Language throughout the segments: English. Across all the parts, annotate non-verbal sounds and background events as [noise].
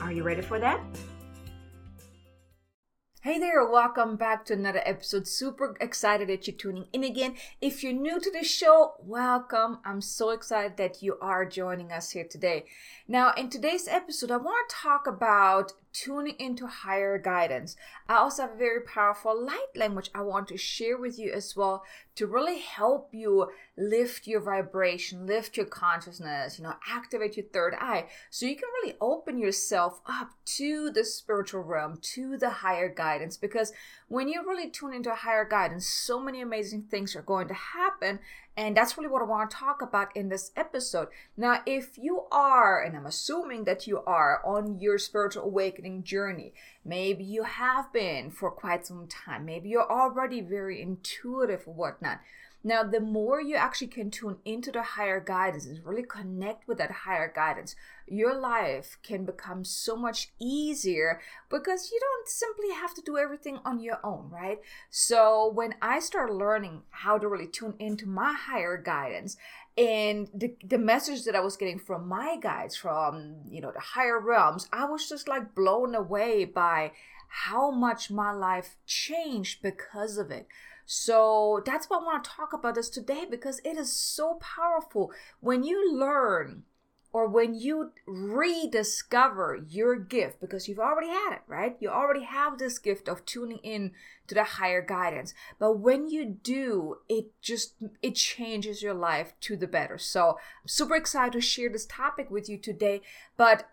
Are you ready for that? Hey there, welcome back to another episode. Super excited that you're tuning in again. If you're new to the show, welcome. I'm so excited that you are joining us here today. Now, in today's episode, I want to talk about tuning into higher guidance. I also have a very powerful light language I want to share with you as well to really help you lift your vibration, lift your consciousness, you know, activate your third eye so you can really open yourself up to the spiritual realm, to the higher guidance. Because when you really tune into higher guidance, so many amazing things are going to happen and that's really what I want to talk about in this episode. Now, if you are, and I'm assuming that you are on your spiritual awakening journey, maybe you have been for quite some time, maybe you're already very intuitive or whatnot. Now, the more you actually can tune into the higher guidance and really connect with that higher guidance, your life can become so much easier because you don't simply have to do everything on your own, right? So, when I started learning how to really tune into my higher guidance and the, the message that I was getting from my guides, from, you know, the higher realms, I was just like blown away by how much my life changed because of it. So that's what I want to talk about this today because it is so powerful when you learn or when you rediscover your gift because you've already had it, right? You already have this gift of tuning in to the higher guidance. But when you do, it just it changes your life to the better. So, I'm super excited to share this topic with you today, but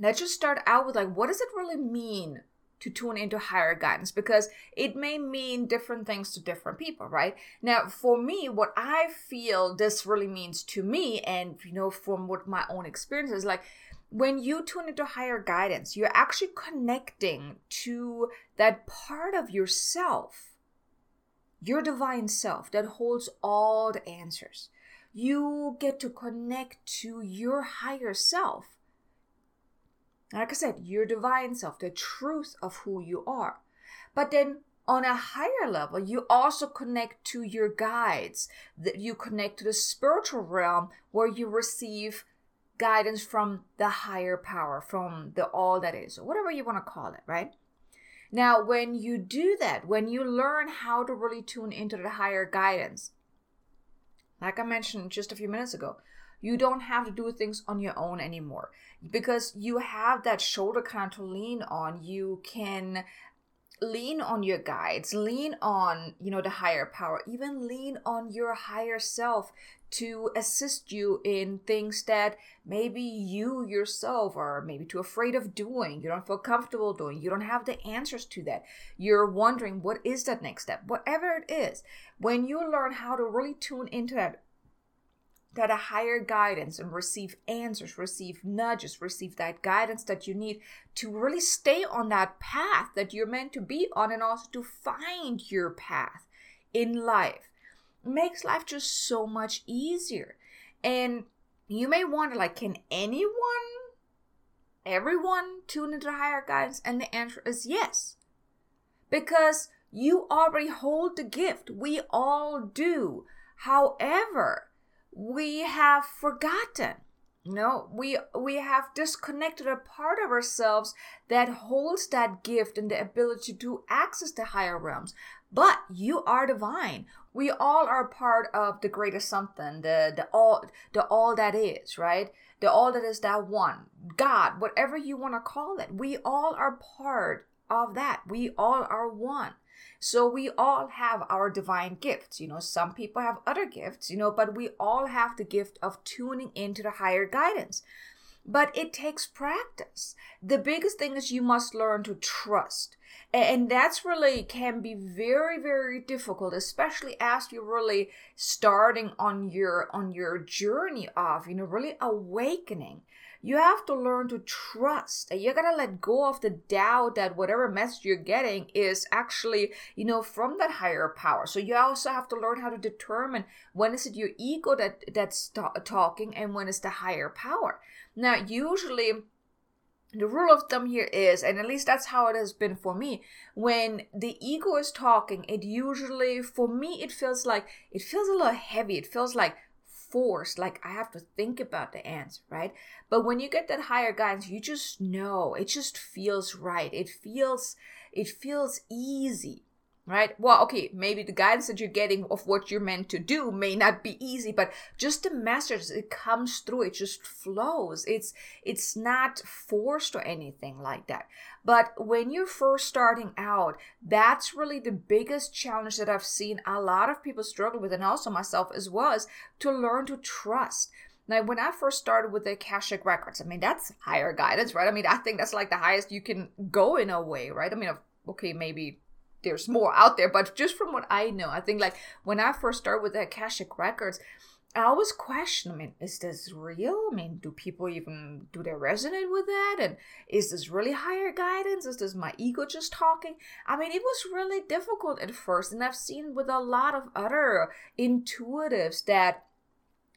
let's just start out with like what does it really mean to tune into higher guidance because it may mean different things to different people, right? Now, for me, what I feel this really means to me, and you know, from what my own experience is like, when you tune into higher guidance, you're actually connecting to that part of yourself, your divine self that holds all the answers. You get to connect to your higher self like I said, your divine self, the truth of who you are. But then on a higher level, you also connect to your guides, that you connect to the spiritual realm where you receive guidance from the higher power, from the all that is, or whatever you want to call it, right? Now, when you do that, when you learn how to really tune into the higher guidance, like I mentioned just a few minutes ago, you don't have to do things on your own anymore because you have that shoulder kind to lean on. You can lean on your guides, lean on, you know, the higher power, even lean on your higher self to assist you in things that maybe you yourself are maybe too afraid of doing, you don't feel comfortable doing, you don't have the answers to that. You're wondering what is that next step, whatever it is. When you learn how to really tune into that that a higher guidance and receive answers, receive nudges, receive that guidance that you need to really stay on that path that you're meant to be on and also to find your path in life. It makes life just so much easier. And you may wonder like can anyone everyone tune into higher guidance and the answer is yes. Because you already hold the gift. We all do. However, we have forgotten. You know we we have disconnected a part of ourselves that holds that gift and the ability to access the higher realms. But you are divine. We all are part of the greatest something the the all the all that is right? The all that is that one god whatever you want to call it. We all are part of that. We all are one So we all have our divine gifts. You know, some people have other gifts, you know, but we all have the gift of tuning into the higher guidance. But it takes practice. The biggest thing is you must learn to trust. And that's really can be very, very difficult, especially as you're really starting on your on your journey of, you know, really awakening you have to learn to trust and you gotta let go of the doubt that whatever message you're getting is actually you know from that higher power so you also have to learn how to determine when is it your ego that that's talking and when is the higher power now usually the rule of thumb here is, and at least that's how it has been for me, when the ego is talking, it usually, for me, it feels like, it feels a little heavy. It feels like, forced like i have to think about the answer right? But when you get that higher guidance you just know. It just feels right. It feels it feels easy right? Well, okay, maybe the guidance that you're getting of what you're meant to do may not be easy, but just the message it comes through, it just flows. It's it's not forced or anything like that. But when you're first starting out, that's really the biggest challenge that I've seen a lot of people struggle with, and also myself as well, is to learn to trust. Now, when I first started with the Akashic Records, I mean, that's higher guidance, right? I mean, I think that's like the highest you can go in a way, right? I mean, okay, maybe there's more out there, but just from what I know, I think like when I first started with the Akashic Records, I always question, I mean, is this real? I mean, do people even do they resonate with that? And is this really higher guidance? Is this my ego just talking? I mean, it was really difficult at first, and I've seen with a lot of other intuitives that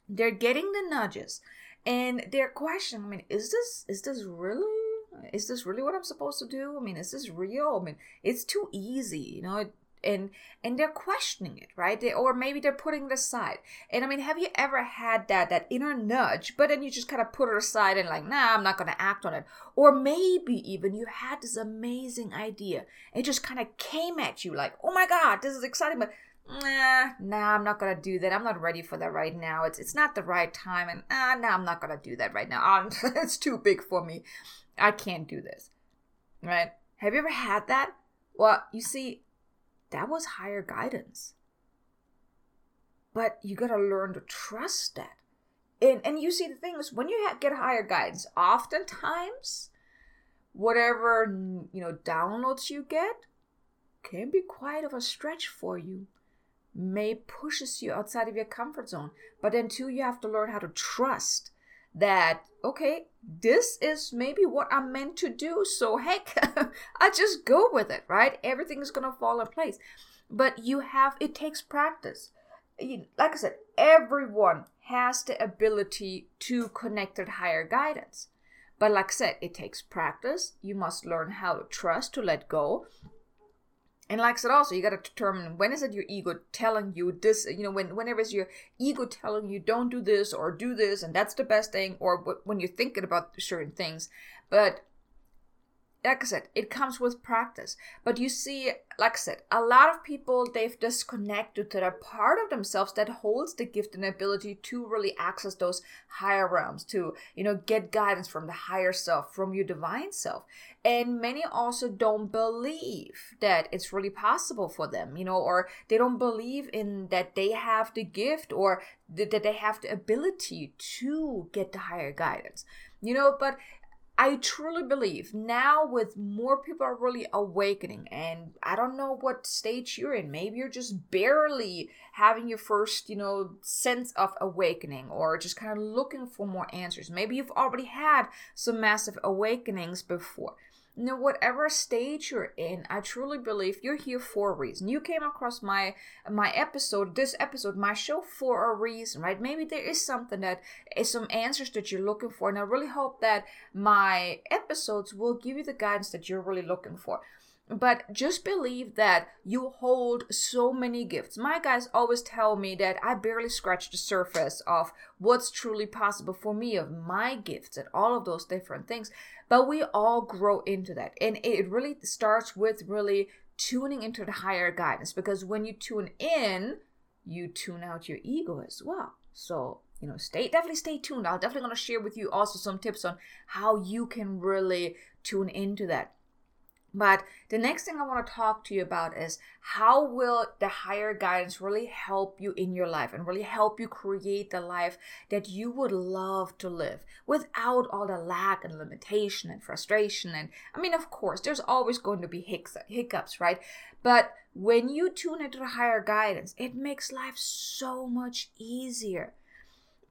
they're getting the nudges and they're questioning, I mean, is this is this really is this really what I'm supposed to do? I mean, is this real? I mean, it's too easy, you know. and and they're questioning it, right? They, or maybe they're putting it aside. And I mean, have you ever had that that inner nudge, but then you just kind of put it aside and like, nah, I'm not gonna act on it. Or maybe even you had this amazing idea, it just kind of came at you like, oh my god, this is exciting, but nah, nah, I'm not gonna do that. I'm not ready for that right now. It's it's not the right time, and ah, nah, I'm not gonna do that right now. [laughs] it's too big for me. I can't do this. Right? Have you ever had that? Well, you see, that was higher guidance. But you gotta learn to trust that. And, and you see, the thing is, when you get higher guidance, oftentimes, whatever, you know, downloads you get can be quite of a stretch for you. May pushes you outside of your comfort zone. But then, too, you have to learn how to trust that okay this is maybe what i'm meant to do so heck [laughs] i just go with it right? Everything is gonna fall in place. But you have it takes practice. Like i said everyone has the ability to connect with higher guidance. But like i said it takes practice. You must learn how to trust to let go and like I said, also you got to determine when is it your ego telling you this. You know, when whenever is your ego telling you don't do this or do this, and that's the best thing, or when you're thinking about certain things. But like I said, it comes with practice. But you see, like I said, a lot of people they've disconnected to that part of themselves that holds the gift and ability to really access those higher realms, to you know get guidance from the higher self, from your divine self. And many also don't believe that it's really possible for them, you know, or they don't believe in that they have the gift or that they have the ability to get the higher guidance you know but I truly believe now with more people are really awakening and I don't know what stage you're in. Maybe you're just barely having your first, you know, sense of awakening or just kind of looking for more answers. Maybe you've already had some massive awakenings before know whatever stage you're in i truly believe you're here for a reason. You came across my my episode this episode my show for a reason right? Maybe there is something that is some answers that you're looking for and i really hope that my episodes will give you the guidance that you're really looking for but just believe that you hold so many gifts. My guys always tell me that I barely scratch the surface of what's truly possible for me, of my gifts, and all of those different things. But we all grow into that. And it really starts with really tuning into the higher guidance because when you tune in, you tune out your ego as well. So, you know, stay definitely stay tuned. I'll definitely gonna share with you also some tips on how you can really tune into that. But the next thing I want to talk to you about is how will the higher guidance really help you in your life and really help you create the life that you would love to live without all the lack and limitation and frustration. And I mean, of course, there's always going to be hiccups, right? But when you tune into the higher guidance, it makes life so much easier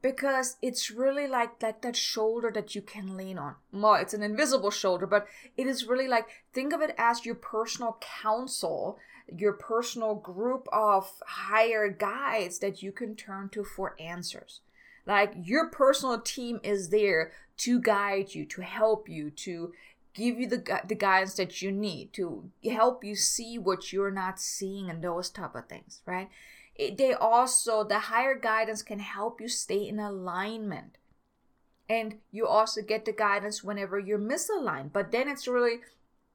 because it's really like like that shoulder that you can lean on. Well, it's an invisible shoulder, but it is really like think of it as your personal counsel, your personal group of higher guides that you can turn to for answers. Like your personal team is there to guide you, to help you, to give you the the guidance that you need, to help you see what you're not seeing and those type of things, right? It, they also the higher guidance can help you stay in alignment. And you also get the guidance whenever you're misaligned but then it's really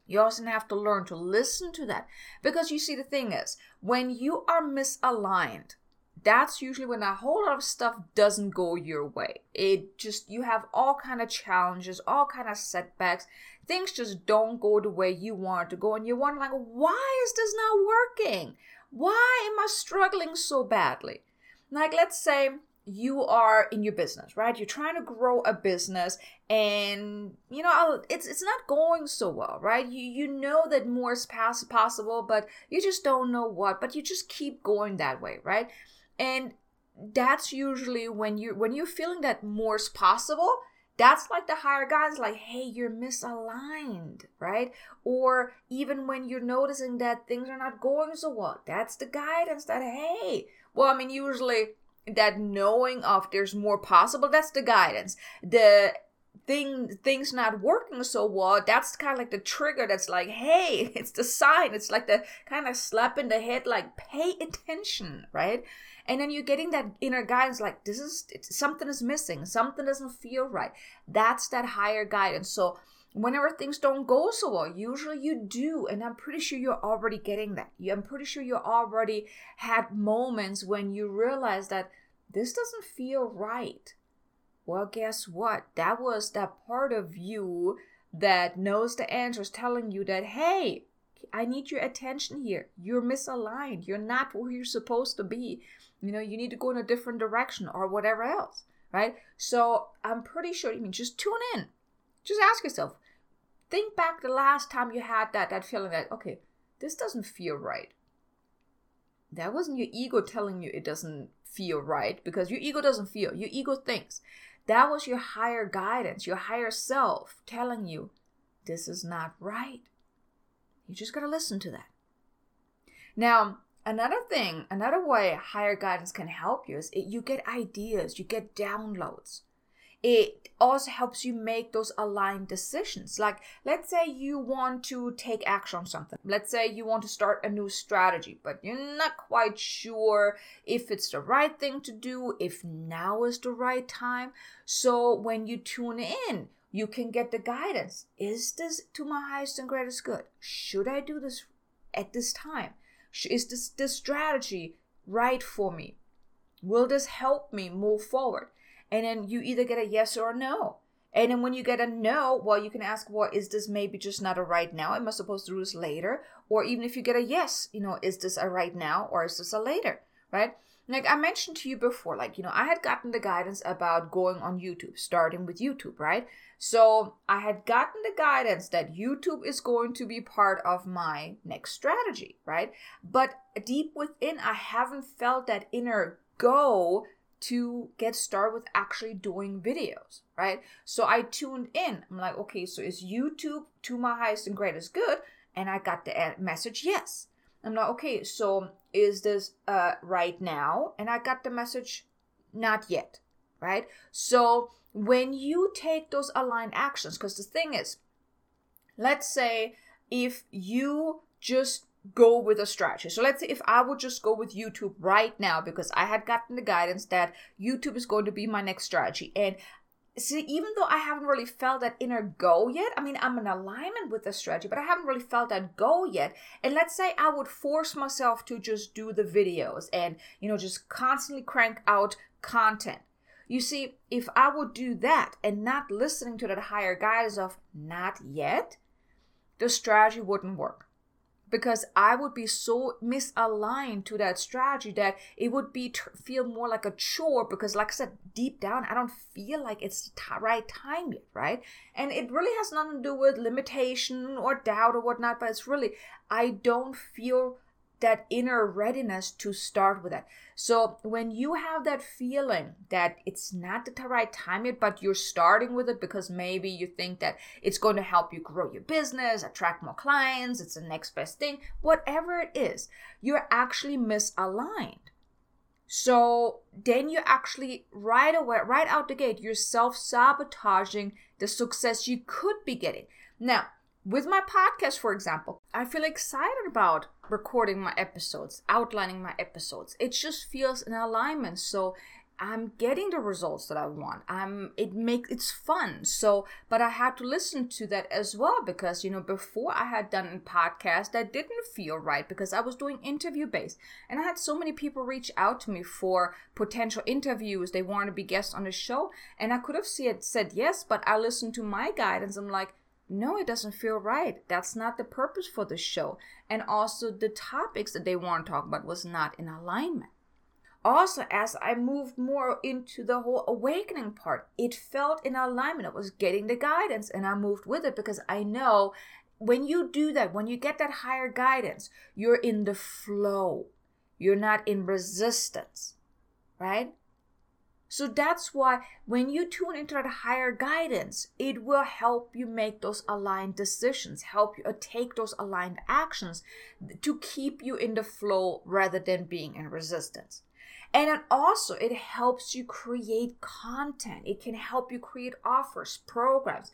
you also have to learn to listen to that. Because you see the thing is when you are misaligned that's usually when a whole lot of stuff doesn't go your way. It just you have all kind of challenges all kind of setbacks. Things just don't go the way you want to go and you're wondering like why is this not working why am I struggling so badly? Like, let's say you are in your business, right? You're trying to grow a business and you know it's it's not going so well, right? You you know that more is pass- possible, but you just don't know what, but you just keep going that way, right? And that's usually when you when you're feeling that more is possible, that's like the higher guidance like hey you're misaligned right? Or even when you're noticing that things are not going so well that's the guidance that hey well i mean usually that knowing of there's more possible that's the guidance. The thing things not working so well that's kind of like the trigger that's like hey [laughs] it's the sign it's like the kind of slap in the head like pay attention right? And then you're getting that inner guidance like this is something is missing something doesn't feel right. That's that higher guidance. So whenever things don't go so well usually you do and i'm pretty sure you're already getting that. I'm pretty sure you already had moments when you realize that this doesn't feel right well guess what? That was that part of you that knows the answers telling you that hey I need your attention here. You're misaligned. You're not where you're supposed to be. You know you need to go in a different direction or whatever else right? So i'm pretty sure you I mean just tune in. Just ask yourself. Think back the last time you had that that feeling that okay this doesn't feel right. That wasn't your ego telling you it doesn't feel right because your ego doesn't feel. Your ego thinks that was your higher guidance your higher self telling you this is not right you just got to listen to that now Another thing, another way higher guidance can help you is it, you get ideas, you get downloads. It also helps you make those aligned decisions. Like, let's say you want to take action on something. Let's say you want to start a new strategy, but you're not quite sure if it's the right thing to do, if now is the right time. So, when you tune in, you can get the guidance. Is this to my highest and greatest good? Should I do this at this time? Is this, this strategy right for me? Will this help me move forward? And then you either get a yes or a no. And then when you get a no, well, you can ask, well, is this maybe just not a right now? Am I supposed to do this later? Or even if you get a yes, you know, is this a right now or is this a later? Right? like I mentioned to you before, like, you know, I had gotten the guidance about going on YouTube, starting with YouTube, right? So I had gotten the guidance that YouTube is going to be part of my next strategy, right? But deep within, I haven't felt that inner go to get started with actually doing videos, right? So I tuned in. I'm like, okay, so is YouTube to my highest and greatest good? And I got the message, yes. I'm like, okay, so is this uh, right now? And I got the message, not yet, right? So when you take those aligned actions, because the thing is, let's say if you just go with a strategy. So let's say if I would just go with YouTube right now because I had gotten the guidance that YouTube is going to be my next strategy and see, even though I haven't really felt that inner go yet, I mean, I'm in alignment with the strategy, but I haven't really felt that go yet. And let's say I would force myself to just do the videos and, you know, just constantly crank out content. You see, if I would do that and not listening to that higher guidance of not yet, the strategy wouldn't work because I would be so misaligned to that strategy that it would be feel more like a chore because like I said deep down I don't feel like it's the right time yet right? And it really has nothing to do with limitation or doubt or whatnot but it's really I don't feel that inner readiness to start with that. So when you have that feeling that it's not the right time yet, but you're starting with it because maybe you think that it's going to help you grow your business, attract more clients, it's the next best thing, whatever it is, you're actually misaligned. So then you actually right away, right out the gate, you're self sabotaging the success you could be getting. Now, with my podcast, for example, I feel excited about recording my episodes, outlining my episodes. It just feels in alignment. So I'm getting the results that I want. I'm it makes it's fun. So, but I had to listen to that as well because you know before I had done a podcast that didn't feel right because I was doing interview based, and I had so many people reach out to me for potential interviews. They wanted to be guests on the show, and I could have said said yes, but I listened to my guidance. I'm like, no, it doesn't feel right. That's not the purpose for the show. And also, the topics that they want to talk about was not in alignment. Also, as I moved more into the whole awakening part, it felt in alignment. I was getting the guidance and I moved with it because I know when you do that, when you get that higher guidance, you're in the flow. You're not in resistance, right? So that's why when you tune into that higher guidance, it will help you make those aligned decisions, help you uh, take those aligned actions to keep you in the flow rather than being in resistance. And also, it helps you create content. It can help you create offers, programs.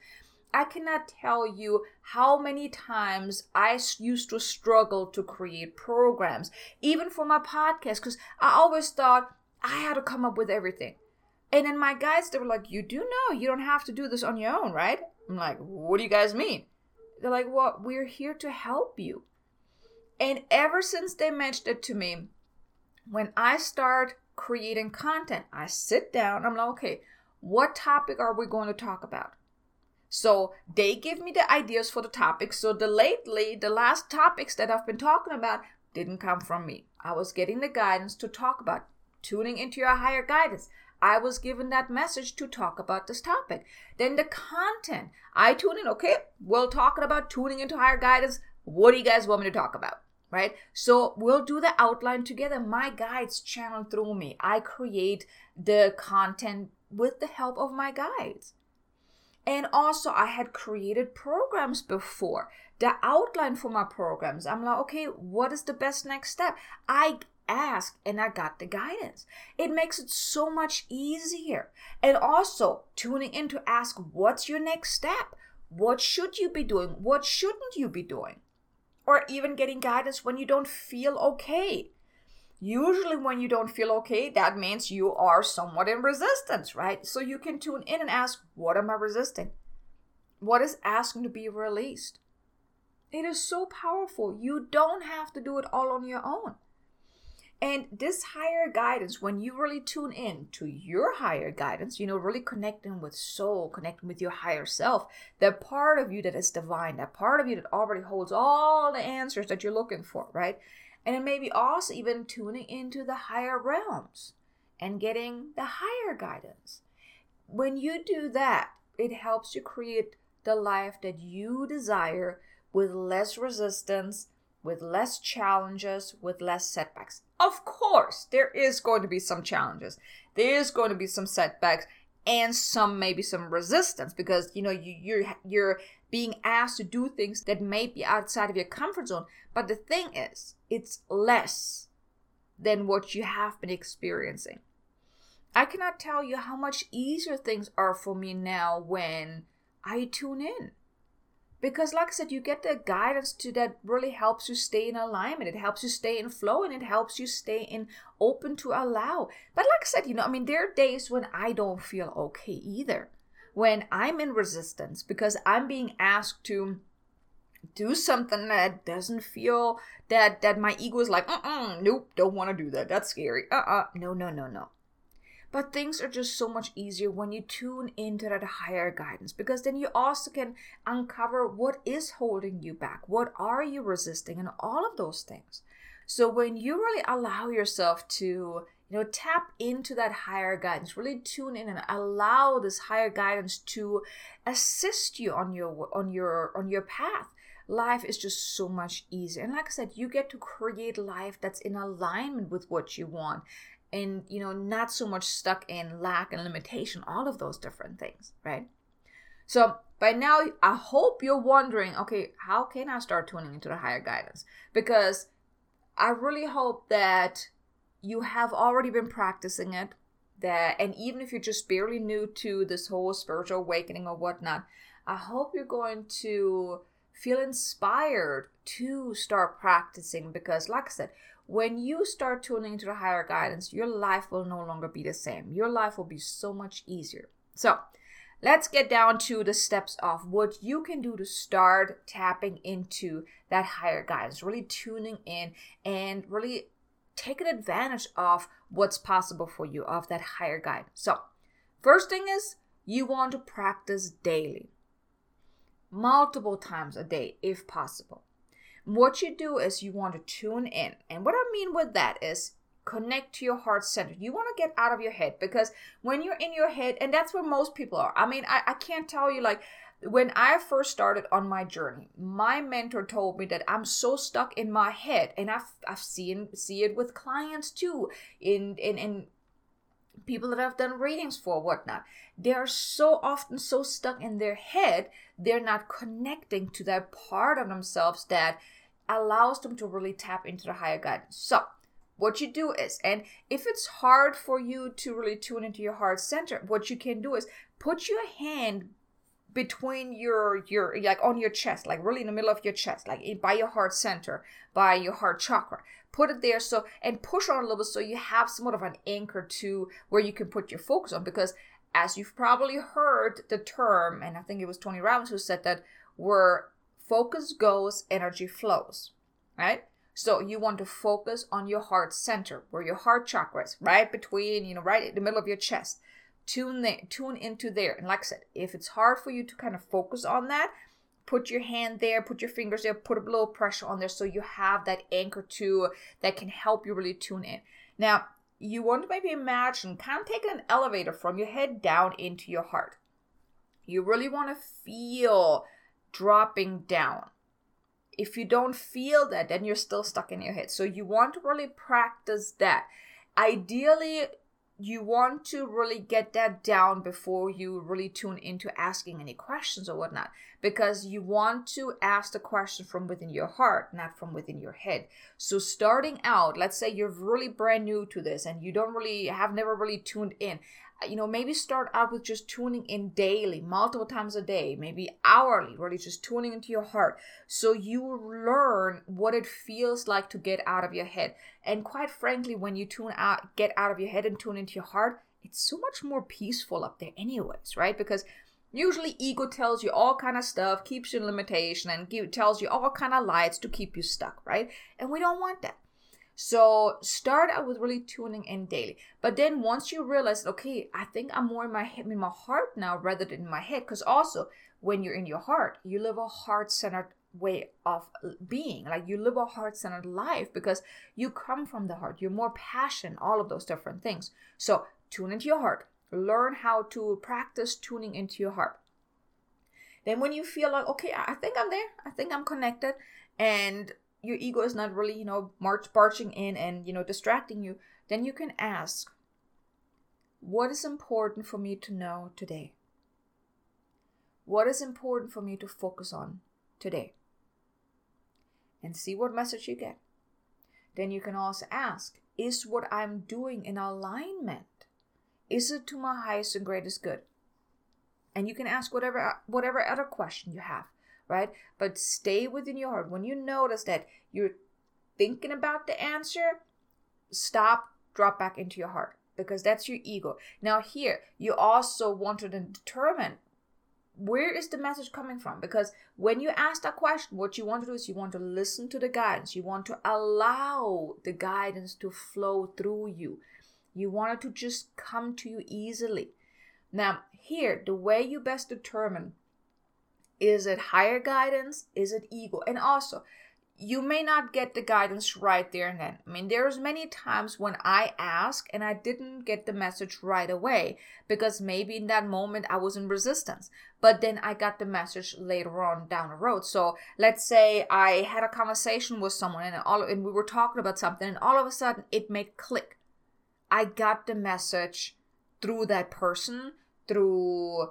I cannot tell you how many times I used to struggle to create programs, even for my podcast, because I always thought I had to come up with everything. And then my guides, they were like, You do know you don't have to do this on your own, right? I'm like, What do you guys mean? They're like, Well, we're here to help you. And ever since they mentioned it to me, when I start creating content, I sit down, I'm like, Okay, what topic are we going to talk about? So they give me the ideas for the topics. So the lately, the last topics that I've been talking about didn't come from me. I was getting the guidance to talk about tuning into your higher guidance. I was given that message to talk about this topic. Then the content. I tune in, okay, we're talking about tuning into higher guidance. What do you guys want me to talk about? Right? So we'll do the outline together. My guides channel through me. I create the content with the help of my guides. And also, I had created programs before. The outline for my programs, I'm like, okay, what is the best next step? I asked and I got the guidance. It makes it so much easier. And also tuning in to ask what's your next step? What should you be doing? What shouldn't you be doing? Or even getting guidance when you don't feel okay. Usually, when you don't feel okay, that means you are somewhat in resistance, right? So you can tune in and ask, What am I resisting? What is asking to be released? It is so powerful. You don't have to do it all on your own. And this higher guidance, when you really tune in to your higher guidance, you know, really connecting with soul, connecting with your higher self, that part of you that is divine, that part of you that already holds all the answers that you're looking for, right? And it may be also even tuning into the higher realms and getting the higher guidance. When you do that, it helps you create the life that you desire with less resistance with less challenges, with less setbacks. Of course, there is going to be some challenges. There is going to be some setbacks and some maybe some resistance because you know you, you're you're being asked to do things that may be outside of your comfort zone. But the thing is, it's less than what you have been experiencing. I cannot tell you how much easier things are for me now when I tune in because like i said you get the guidance to that really helps you stay in alignment. It helps you stay in flow and it helps you stay in open to allow. But like i said you know i mean there are days when i don't feel okay either. When i'm in resistance because i'm being asked to do something that doesn't feel that that my ego is like uh-uh nope don't want to do that. That's scary. Uh-uh. No no no no But things are just so much easier when you tune into that higher guidance because then you also can uncover what is holding you back, what are you resisting, and all of those things. So when you really allow yourself to, you know, tap into that higher guidance, really tune in and allow this higher guidance to assist you on your on your on your path life is just so much easier. And like I said, you get to create life that's in alignment with what you want and, you know, not so much stuck in lack and limitation, all of those different things, right? So by now, I hope you're wondering, okay, how can I start tuning into the higher guidance? Because I really hope that you have already been practicing it. That, and even if you're just barely new to this whole spiritual awakening or whatnot, I hope you're going to feel inspired to start practicing because, like I said, when you start tuning into the higher guidance, your life will no longer be the same. Your life will be so much easier. So, let's get down to the steps of what you can do to start tapping into that higher guidance, really tuning in and really taking advantage of what's possible for you, of that higher guidance. So, first thing is you want to practice daily multiple times a day if possible. What you do is you want to tune in. And what I mean with that is connect to your heart center. You want to get out of your head because when you're in your head, and that's where most people are. I mean, I, I can't tell you like when I first started on my journey, my mentor told me that I'm so stuck in my head, and I've I've seen see it with clients too, in in in people that I've done readings for, whatnot. They are so often so stuck in their head, they're not connecting to that part of themselves that allows them to really tap into the higher guidance. So, what you do is, and if it's hard for you to really tune into your heart center, what you can do is put your hand between your your like on your chest like really in the middle of your chest like by your heart center by your heart chakra. Put it there so and push on a little bit so you have somewhat of an anchor to where you can put your focus on because as you've probably heard the term and i think it was tony robbins who said that where focus goes energy flows right? So you want to focus on your heart center where your heart chakra is right between you know right in the middle of your chest tune there, tune into there. And like I said, if it's hard for you to kind of focus on that, put your hand there, put your fingers there, put a little pressure on there so you have that anchor to that can help you really tune in. Now, you want to maybe imagine kind of taking an elevator from your head down into your heart. You really want to feel dropping down. If you don't feel that, then you're still stuck in your head. So you want to really practice that. Ideally, you want to really get that down before you really tune into asking any questions or whatnot because you want to ask the question from within your heart not from within your head. So starting out let's say you're really brand new to this and you don't really have never really tuned in you know, maybe start out with just tuning in daily, multiple times a day, maybe hourly, really just tuning into your heart. So you learn what it feels like to get out of your head. And quite frankly, when you tune out, get out of your head and tune into your heart, it's so much more peaceful up there anyways, right? Because usually ego tells you all kind of stuff, keeps you in limitation, and tells you all kind of lies to keep you stuck, right? And we don't want that. So start out with really tuning in daily. But then once you realize, okay, I think I'm more in my head, in my heart now rather than in my head. Because also when you're in your heart, you live a heart-centered way of being. Like you live a heart-centered life because you come from the heart. You're more passion, all of those different things. So tune into your heart. Learn how to practice tuning into your heart. Then when you feel like, okay, I think I'm there, I think I'm connected, and your ego is not really, you know, march marching in and, you know, distracting you, then you can ask, what is important for me to know today? What is important for me to focus on today? And see what message you get. Then you can also ask, is what I'm doing in alignment? Is it to my highest and greatest good? And you can ask whatever whatever other question you have right? But stay within your heart. When you notice that you're thinking about the answer, stop, drop back into your heart because that's your ego. Now, here, you also want to determine where is the message coming from because when you ask that question what you want to do is you want to listen to the guidance you want to allow the guidance to flow through you You want it to just come to you easily. Now, here, the way you best determine is it higher guidance? Is it ego? And also, you may not get the guidance right there and then. I mean, there's many times when I ask and I didn't get the message right away because maybe in that moment I was in resistance. But then I got the message later on down the road. So let's say I had a conversation with someone and all and we were talking about something and all of a sudden it made click. I got the message through that person, through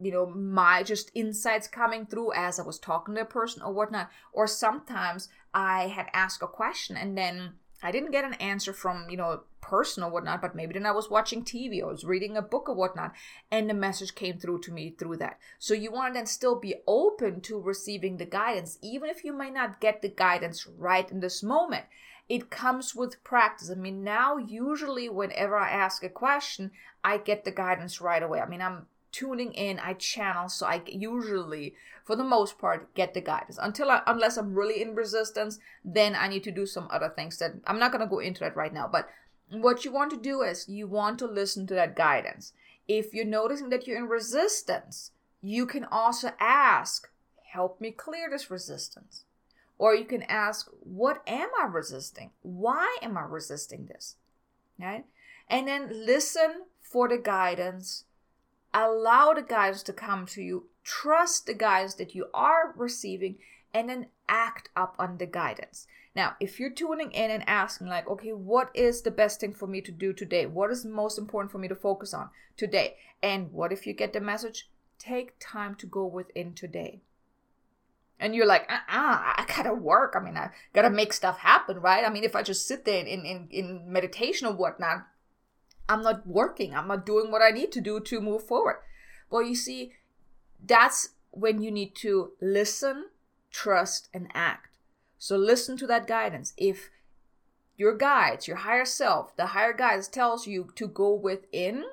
you know my just insights coming through as i was talking to a person or whatnot or sometimes i had asked a question and then i didn't get an answer from you know a person or whatnot but maybe then i was watching tv or was reading a book or whatnot and the message came through to me through that so you want to then still be open to receiving the guidance even if you may not get the guidance right in this moment it comes with practice. I mean, now usually whenever I ask a question, I get the guidance right away. I mean, I'm tuning in, I channel, so I usually, for the most part, get the guidance. Until I, unless I'm really in resistance, then I need to do some other things that I'm not gonna go into that right now. But what you want to do is you want to listen to that guidance. If you're noticing that you're in resistance, you can also ask, help me clear this resistance. Or you can ask, what am I resisting? Why am I resisting this? Right? And then listen for the guidance allow the guidance to come to you, trust the guidance that you are receiving, and then act up on the guidance. Now, if you're tuning in and asking, like, okay, what is the best thing for me to do today? What is most important for me to focus on today? And what if you get the message? Take time to go within today. And you're like, uh uh I gotta work. I mean, I gotta make stuff happen, right? I mean, if I just sit there in, in, in meditation or whatnot, I'm not working. I'm not doing what I need to do to move forward. Well, you see, that's when you need to listen, trust, and act. So listen to that guidance. If your guides, your higher self, the higher guides tells you to go within,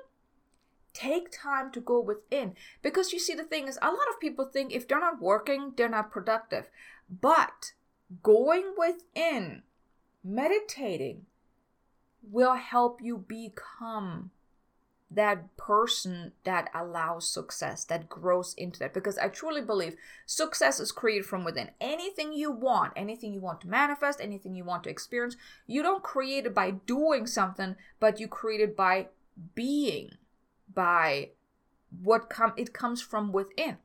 take time to go within. Because you see, the thing is, a lot of people think if they're not working, they're not productive. But going within, meditating, will help you become that person that allows success, that grows into that. Because I truly believe success is created from within. Anything you want, anything you want to manifest, anything you want to experience, you don't create it by doing something, but you create it by being, by what come it comes from within.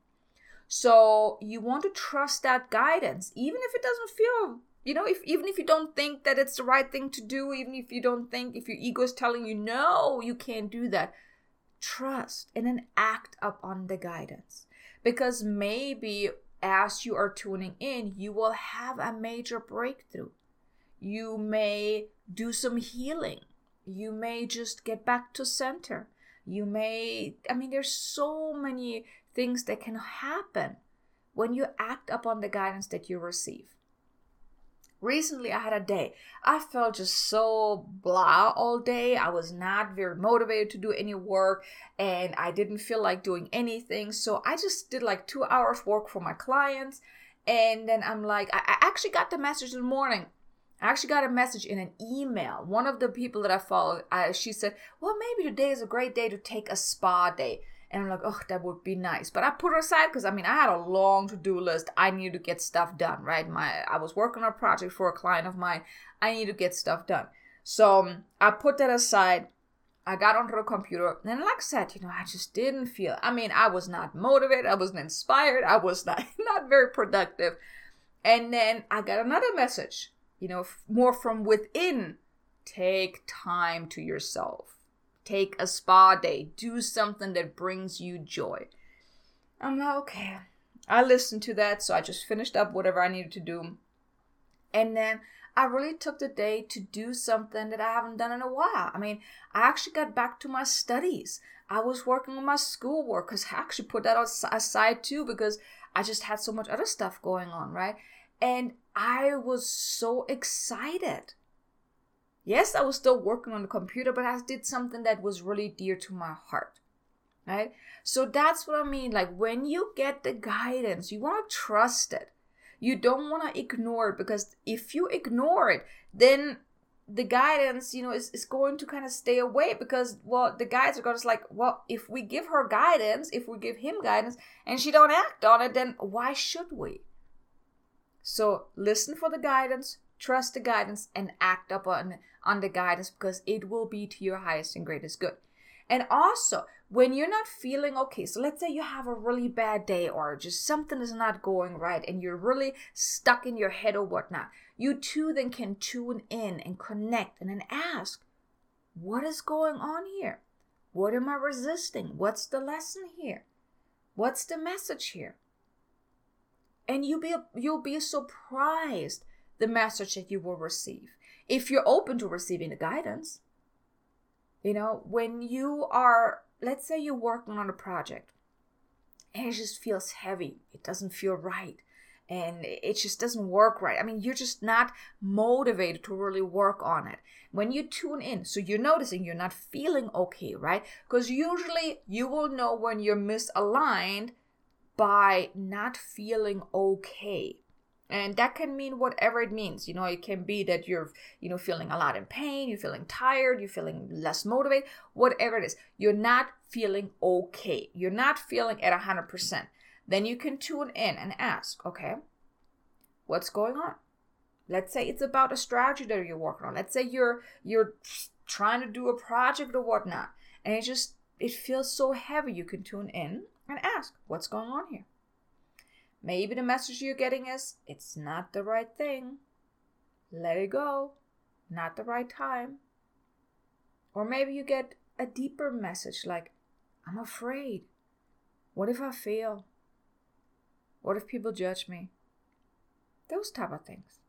So you want to trust that guidance, even if it doesn't feel you know if even if you don't think that it's the right thing to do even if you don't think if your ego is telling you no you can't do that trust and then act up on the guidance. Because maybe as you are tuning in you will have a major breakthrough. You may do some healing. You may just get back to center. You may i mean there's so many things that can happen when you act upon the guidance that you receive recently I had a day. I felt just so blah all day. I was not very motivated to do any work and I didn't feel like doing anything. So I just did like two hours work for my clients. And then I'm like, I, actually got the message in the morning. I actually got a message in an email. One of the people that I follow, uh, she said, Well, maybe today is a great day to take a spa day. And I'm like, oh, that would be nice. But I put it aside because I mean, I had a long to do list. I needed to get stuff done, right? My I was working on a project for a client of mine. I need to get stuff done. So um, I put that aside. I got onto the computer, and like I said, you know, I just didn't feel. I mean, I was not motivated. I wasn't inspired. I was [laughs] not not very productive. And then I got another message, you know, more from within. Take time to yourself Take a spa day. Do something that brings you joy. I'm like, okay. I listened to that, so I just finished up whatever I needed to do. And then I really took the day to do something that I haven't done in a while. I mean, I actually got back to my studies. I was working on my schoolwork because I actually put that aside too because I just had so much other stuff going on, right? And I was so excited Yes, I was still working on the computer, but I did something that was really dear to my heart. Right? So that's what I mean. Like when you get the guidance, you want to trust it. You don't want to ignore it because if you ignore it, then the guidance, you know, is, is going to kind of stay away because, well, the guides are going to like, well, if we give her guidance, if we give him guidance and she don't act on it, then why should we? So listen for the guidance, trust the guidance, and act upon on the guidance because it will be to your highest and greatest good. And also, when you're not feeling okay, so let's say you have a really bad day or just something is not going right and you're really stuck in your head or whatnot, you too then can tune in and connect and then ask, what is going on here? What am I resisting? What's the lesson here? What's the message here? And you'll be you'll be surprised the message that you will receive if you're open to receiving the guidance. You know, when you are, let's say you're working on a project and it just feels heavy, it doesn't feel right, and it just doesn't work right. I mean, you're just not motivated to really work on it. When you tune in, so you're noticing you're not feeling okay, right? Because usually you will know when you're misaligned by not feeling okay and that can mean whatever it means you know it can be that you're you know feeling a lot in pain you're feeling tired you're feeling less motivated whatever it is. You're not feeling okay. You're not feeling at 100% then you can tune in and ask okay what's going on? Let's say it's about a strategy that you're working on. Let's say you're you're trying to do a project or whatnot and it just it feels so heavy. You can tune in and ask what's going on here Maybe the message you're getting is it's not the right thing. Let it go. Not the right time. Or maybe you get a deeper message like, I'm afraid. What if I fail? What if people judge me? Those type of things.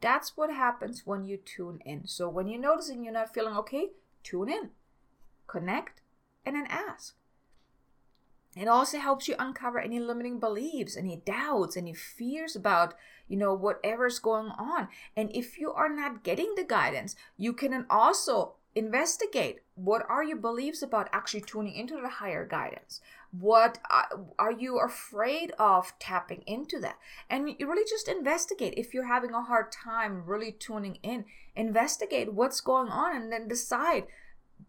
That's what happens when you tune in. So when you're noticing you're not feeling okay, tune in, connect, and then ask. It also helps you uncover any limiting beliefs, any doubts, any fears about, you know, whatever's going on. And if you are not getting the guidance, you can also investigate what are your beliefs about actually tuning into the higher guidance? What uh, are you afraid of tapping into that? And you really just investigate. If you're having a hard time really tuning in investigate what's going on and then decide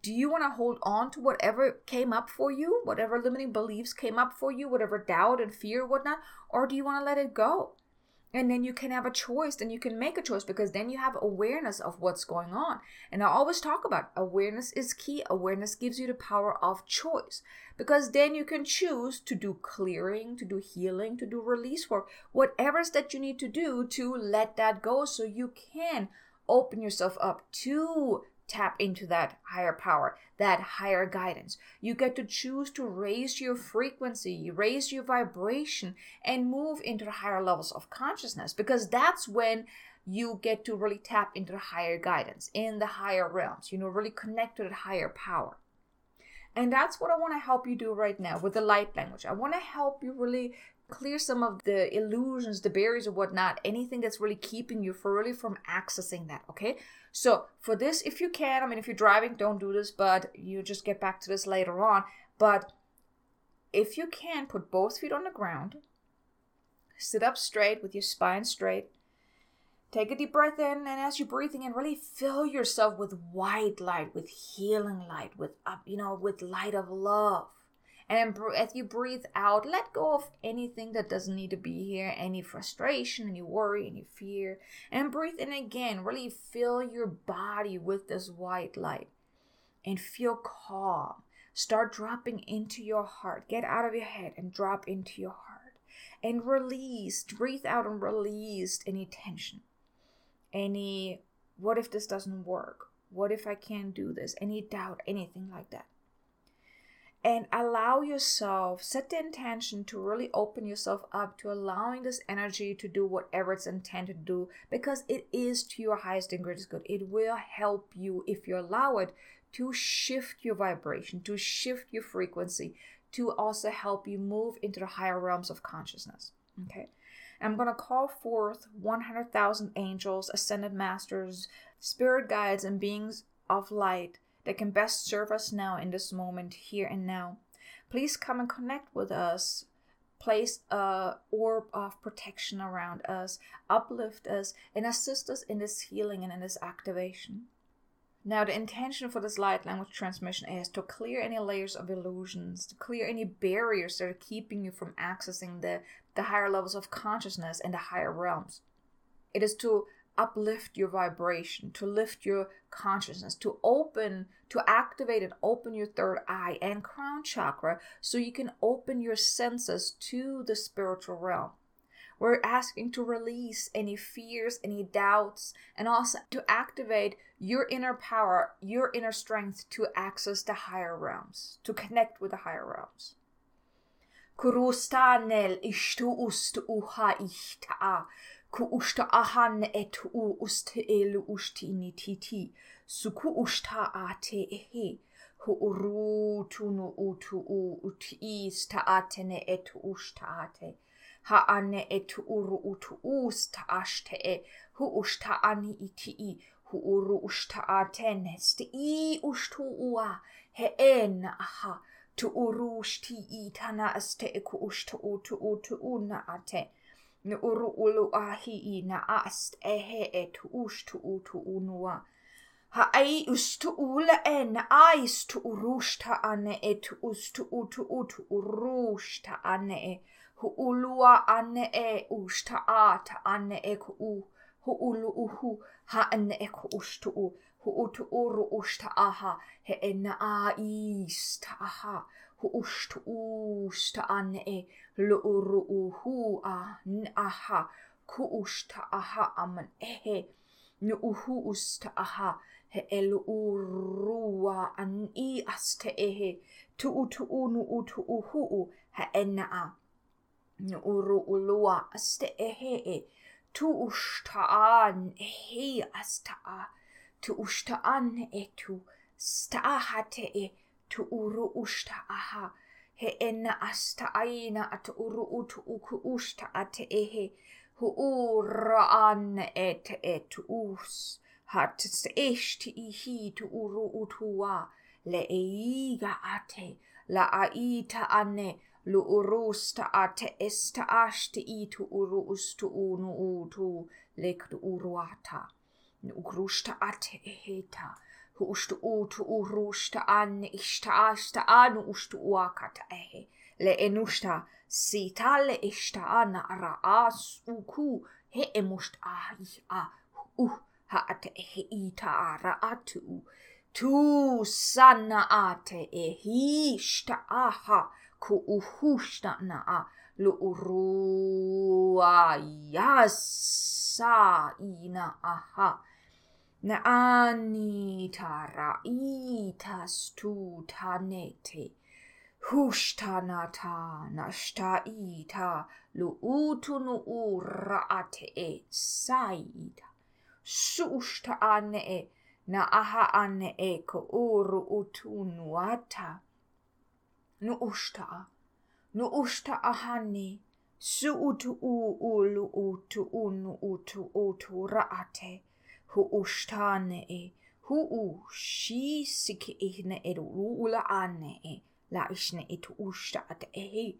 do you want to hold on to whatever came up for you, whatever limiting beliefs came up for you, whatever doubt and fear, whatnot, or do you want to let it go? And then you can have a choice, then you can make a choice because then you have awareness of what's going on. And I always talk about awareness is key. Awareness gives you the power of choice because then you can choose to do clearing, to do healing, to do release work, whatever's that you need to do to let that go so you can open yourself up to tap into that higher power, that higher guidance. You get to choose to raise your frequency, raise your vibration, and move into higher levels of consciousness because that's when you get to really tap into the higher guidance in the higher realms, you know, really connect to the higher power. And that's what I want to help you do right now with the light language. I want to help you really clear some of the illusions, the barriers, or whatnot, anything that's really keeping you really from accessing that. Okay. So for this, if you can, I mean, if you're driving, don't do this, but you just get back to this later on. But if you can, put both feet on the ground, sit up straight with your spine straight. Take a deep breath in, and as you're breathing in, really fill yourself with white light, with healing light, with up, you know, with light of love. And as you breathe out, let go of anything that doesn't need to be here, any frustration, any worry, any fear. And breathe in again. Really fill your body with this white light and feel calm. Start dropping into your heart. Get out of your head and drop into your heart. And release, breathe out and release any tension. Any, what if this doesn't work? What if I can't do this? Any doubt, anything like that and allow yourself, set the intention to really open yourself up to allowing this energy to do whatever it's intended to do because it is to your highest and greatest good. It will help you if you allow it to shift your vibration, to shift your frequency, to also help you move into the higher realms of consciousness. Okay. I'm going to call forth 100,000 angels, ascended masters, spirit guides, and beings of light that can best serve us now in this moment, here and now. Please come and connect with us. place a orb of protection around us, uplift us, and assist us in this healing and in this activation. Now, the intention for this light language transmission is to clear any layers of illusions, to clear any barriers that are keeping you from accessing the, the higher levels of consciousness and the higher realms. It is to uplift your vibration, to lift your consciousness, to open, to activate and open your third eye and crown chakra so you can open your senses to the spiritual realm. We're asking to release any fears, any doubts, and also to activate your inner power, your inner strength to access the higher realms, to connect with the higher realms. Kurustanel ishtu ust uha ku usta ahan et u ust el usti nititi suku usta ate ehe. Hu uru tunu utu u uti ista atene et usta ate. Ane e tu uru utu usta ashte e. Hu usta ani iti i. Hu uru usta atene sti i ustu ua. He en aha. Tu uru usti i tana aste e ku usta utu utu una ate ne uru ulu ahi i na ast e he e tu ustu utu unua ha ai ustu ula e na aistu urusta ane e tu ustu utu utu urusta ane e. Hu ulua ane e usta ata ane e ku u. Hu ulu uhu ha ane e ku ustu u. Hu utu uru usta aha. He e na a ista aha. Hu ustu usta ane e lu uru uhu a n aha. Ku usta aha aman ehe. Nu uhu usta aha. He elu urua an i aste ehe. Tu utu unu utu uhu ha ena a uru ulua aste ehe e. Tu ushtaan ehe asta a. Tu ushtaan e tu stahate e. Tu uru ushta aha he ena asta aina at uru utu uku ushta ate ehe hu ura an et et us hat eshti ihi tu uru utua le eiga ate la aita ane lu urusta ate esta ashte itu uru ustu unu utu lekdu uruata nu ugrusta ate eheta huushtu'u an istasta an ustu oa kata ehe. Le enusta sitale ista an ara as uku he emust ahi na'ra'a u ha i'a ehe ita ara atu. tu sanna ate ehi ista aha ku uhusta na a lu urua sana'ate ehishta'a ku'uhushtana'a lu'urua yasa'ina'a na ani ta' ra'i ta' stu ta' neti. Hux ta' nata, naxta'i ta' lu'utu nu'u ra'at e sajida. Sux ta' anne e na aha anne e ko uru utunu għata. Nu'ux ta' nu'ux ta' ahanni. Su utu u ulu utu unu utu utu ra'ate. hu'u shtane'e, hu'u shisike e ihne e ula ane e la isne etu usta'te'e. E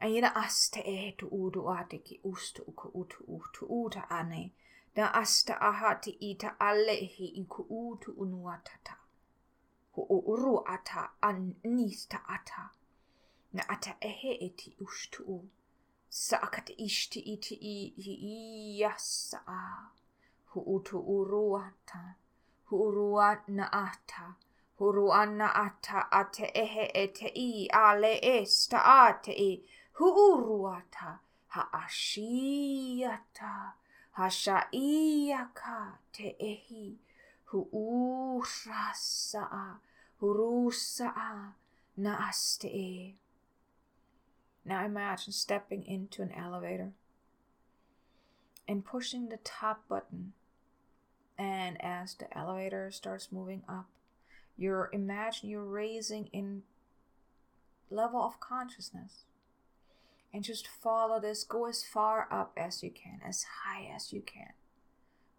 Aina aste etu udu ateki ustu ku utu utu uta ane, da asta ahati ita i ku utu unuatata. Hu'u uru ata an nista ata, na ata ehe eti ustu'u. Sa'akat ishti iti i i i yassa'a. Utu uru ata hu uru na ata hu na ata ate ehe ete i ale esta ate i hu uru ata ha ashiata ha shaiyaka te ehi hu'urasa'a, hurusa'a, na'aste'e. Now imagine stepping into an elevator and pushing the top button. And as the elevator starts moving up, you're imagine you're raising in level of consciousness. And just follow this, go as far up as you can, as high as you can.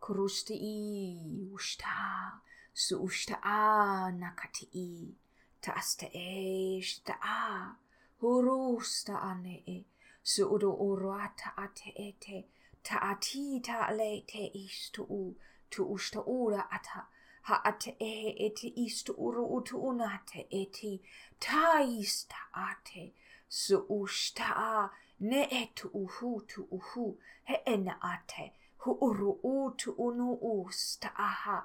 Kurusti ushta su ushta a nakati i ta e shta a hurusta ane su udo uruata ate ete ta ati ta te istu tu usta ura ata ha ate ehe ete istu uru utu unate eti ta ista ate su usta a ne etu uhu tu uhu he ena ate hu uru utu unu usta aha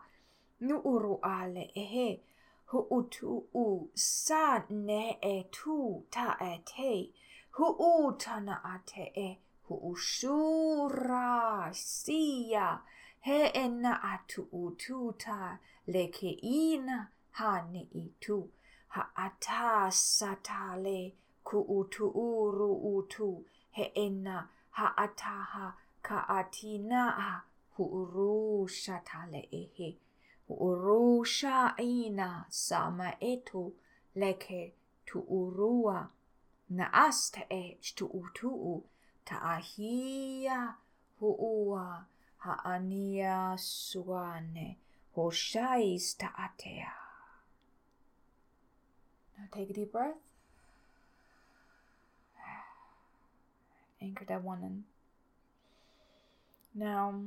nu uru ale ehe hu utu u sa ne etu ta ete hu utana ate e hu usura sia heena atu ta lekeina hane itu. Ha atasatale ku utu uru utu heena ha ataha ka atinaa hu urusha tale ehe. Hu urusha ina sama etu leke tu urua. Na asta e tu utu ta ahia hu ua ania suane ho shais ta atea. Now take a deep breath. Anchor that one in. Now,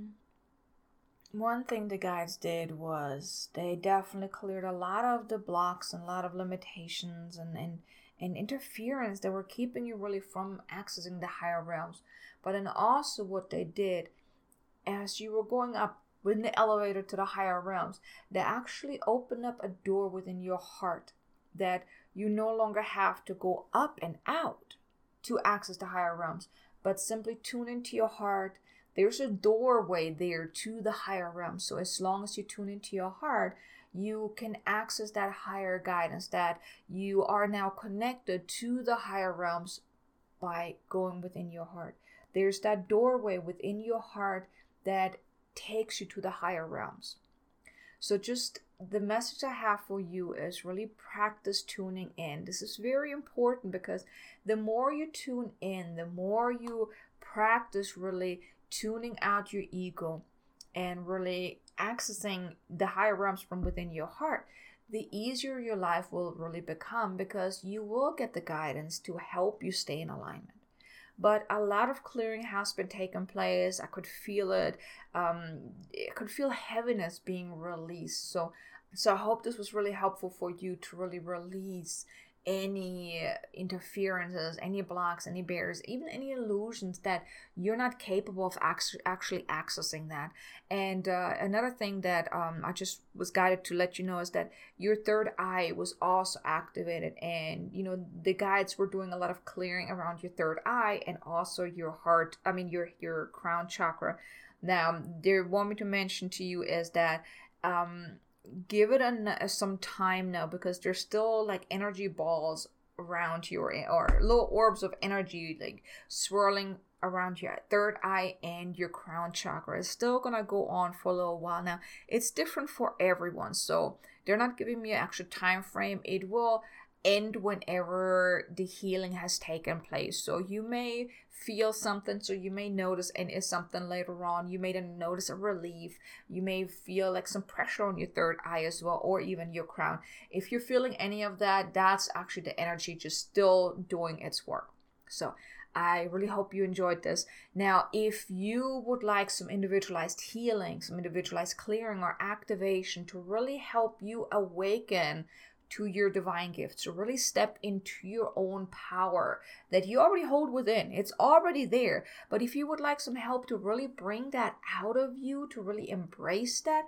one thing the guides did was they definitely cleared a lot of the blocks and a lot of limitations and, and, and interference that were keeping you really from accessing the higher realms. But then also what they did as you were going up in the elevator to the higher realms, they actually opened up a door within your heart that you no longer have to go up and out to access the higher realms, but simply tune into your heart there's a doorway there to the higher realms. So as long as you tune into your heart, you can access that higher guidance that you are now connected to the higher realms by going within your heart. There's that doorway within your heart that takes you to the higher realms. So just the message I have for you is really practice tuning in. This is very important because the more you tune in, the more you practice really tuning out your ego and really accessing the higher realms from within your heart, the easier your life will really become because you will get the guidance to help you stay in alignment. But a lot of clearing has been taking place. I could feel it. Um, I could feel heaviness being released. So, so I hope this was really helpful for you to really release any interferences, any blocks, any barriers, even any illusions that you're not capable of actually accessing that. And uh, another thing that um, I just was guided to let you know is that your third eye was also activated, and you know the guides were doing a lot of clearing around your third eye and also your heart. I mean your your crown chakra. Now, they want me to mention to you is that. Um, give it an, uh, some time now because there's still like energy balls around your or little orbs of energy like swirling around your third eye and your crown chakra. It's still gonna go on for a little while now. It's different for everyone, so they're not giving me an actual time frame. It will end whenever the healing has taken place. So you may feel something, so you may notice and is something later on. You may then notice a relief. You may feel like some pressure on your third eye as well, or even your crown. If you're feeling any of that, that's actually the energy just still doing its work. So I really hope you enjoyed this. Now, if you would like some individualized healing, some individualized clearing or activation to really help you awaken to your divine gifts, to really step into your own power that you already hold within. It's already there. But if you would like some help to really bring that out of you, to really embrace that,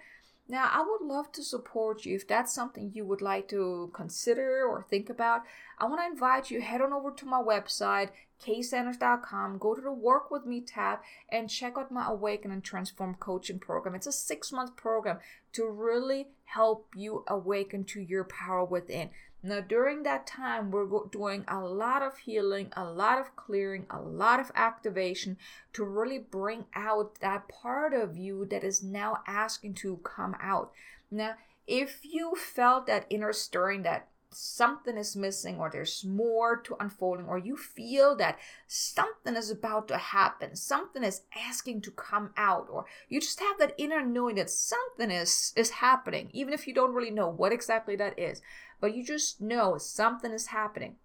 now, I would love to support you if that's something you would like to consider or think about. I want to invite you head on over to my website ksanders.com, go to the Work With Me tab, and check out my Awaken and Transform coaching program. It's a six month program to really help you awaken to your power within. Now, during that time, we're doing a lot of healing, a lot of clearing, a lot of activation to really bring out that part of you that is now asking to come out. Now, if you felt that inner stirring that something is missing or there's more to unfolding or you feel that something is about to happen something is asking to come out or you just have that inner knowing that something is is happening even if you don't really know what exactly that is but you just know something is happening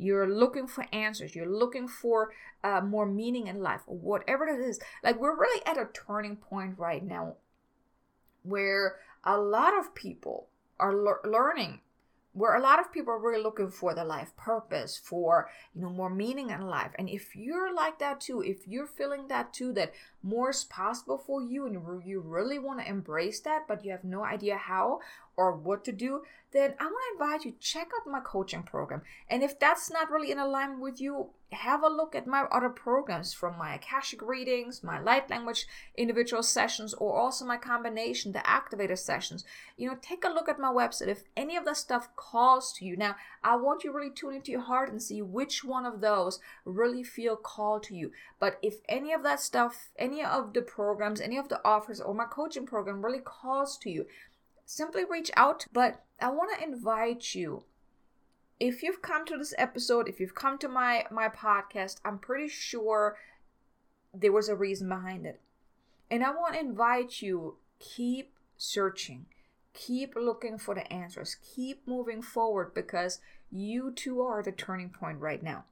you're looking for answers, you're looking for uh, more meaning in life, or whatever it is. Like, we're really at a turning point right now where a lot of people are le- learning where a lot of people are really looking for the life purpose for you know more meaning in life. And if you're like that too if you're feeling that too that more is possible for you and you really want to embrace that but you have no idea how or what to do then i want to invite you check out my coaching program. And if that's not really in alignment with you have a look at my other programs from my akashic readings my light language individual sessions or also my combination the activator sessions. You know take a look at my website if any of that stuff calls to you. Now i want you really tune into your heart and see which one of those really feel called to you. But if any of that stuff any of the programs any of the offers or my coaching program really calls to you simply reach out but i want to invite you if you've come to this episode, if you've come to my my podcast, I'm pretty sure there was a reason behind it. And I want to invite you keep searching. Keep looking for the answers. Keep moving forward because you too are the turning point right now.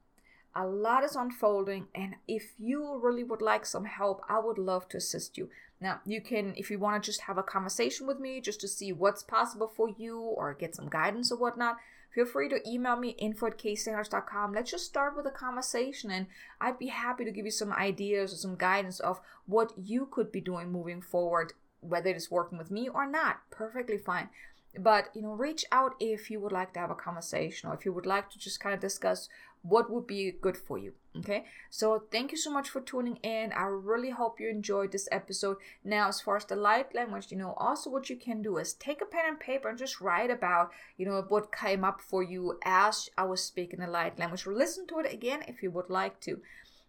A lot is unfolding, and if you really would like some help, I would love to assist you. Now, you can, if you want to just have a conversation with me just to see what's possible for you or get some guidance or whatnot, feel free to email me info at ksanders.com. Let's just start with a conversation and I'd be happy to give you some ideas or some guidance of what you could be doing moving forward, whether it is working with me or not. Perfectly fine. But you know, reach out if you would like to have a conversation or if you would like to just kind of discuss what would be good for you. Okay, so thank you so much for tuning in. I really hope you enjoyed this episode. Now, as far as the light language, you know, also what you can do is take a pen and paper and just write about, you know, what came up for you as I was speaking the light language. Listen to it again if you would like to.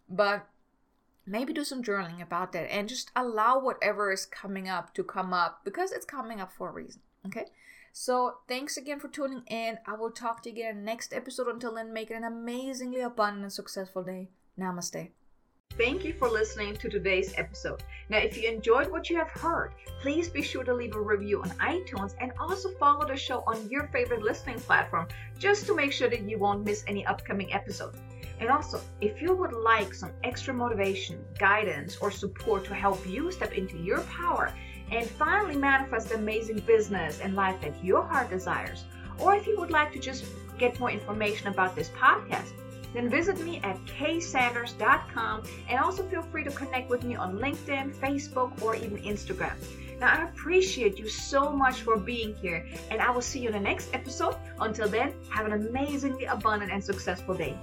But maybe do some journaling about that and just allow whatever is coming up to come up because it's coming up for a reason. Okay. So thanks again for tuning in. I will talk to you again next episode. Until then, make it an amazingly abundant and successful day. Namaste. Thank you for listening to today's episode. Now, if you enjoyed what you have heard, please be sure to leave a review on iTunes and also follow the show on your favorite listening platform just to make sure that you won't miss any upcoming episodes. And also, if you would like some extra motivation, guidance, or support to help you step into your power and finally manifest the amazing business and life that your heart desires, or if you would like to just get more information about this podcast, then visit me at ksanders.com and also feel free to connect with me on LinkedIn, Facebook, or even Instagram. Now, I appreciate you so much for being here, and I will see you in the next episode. Until then, have an amazingly abundant and successful day.